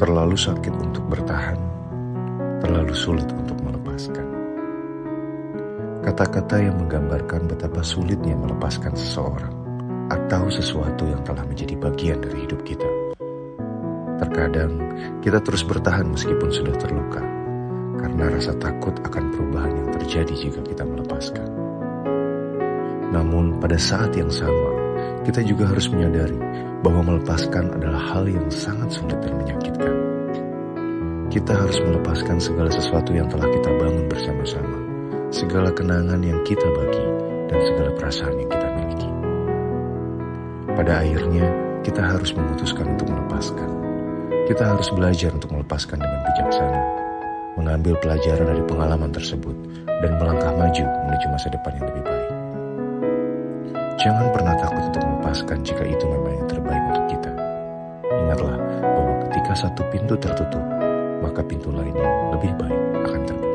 Terlalu sakit untuk bertahan, terlalu sulit untuk melepaskan. Kata-kata yang menggambarkan betapa sulitnya melepaskan seseorang atau sesuatu yang telah menjadi bagian dari hidup kita. Terkadang kita terus bertahan meskipun sudah terluka, karena rasa takut akan perubahan yang terjadi jika kita melepaskan. Namun, pada saat yang sama, kita juga harus menyadari bahwa melepaskan adalah hal yang sangat sulit dan menyakitkan. Kita harus melepaskan segala sesuatu yang telah kita bangun bersama-sama, segala kenangan yang kita bagi, dan segala perasaan yang kita miliki. Pada akhirnya, kita harus memutuskan untuk melepaskan. Kita harus belajar untuk melepaskan dengan bijaksana, mengambil pelajaran dari pengalaman tersebut, dan melangkah maju menuju masa depan yang lebih baik. Jangan pernah takut melepaskan jika itu memang yang terbaik untuk kita. Ingatlah bahwa ketika satu pintu tertutup, maka pintu lain yang lebih baik akan terbuka.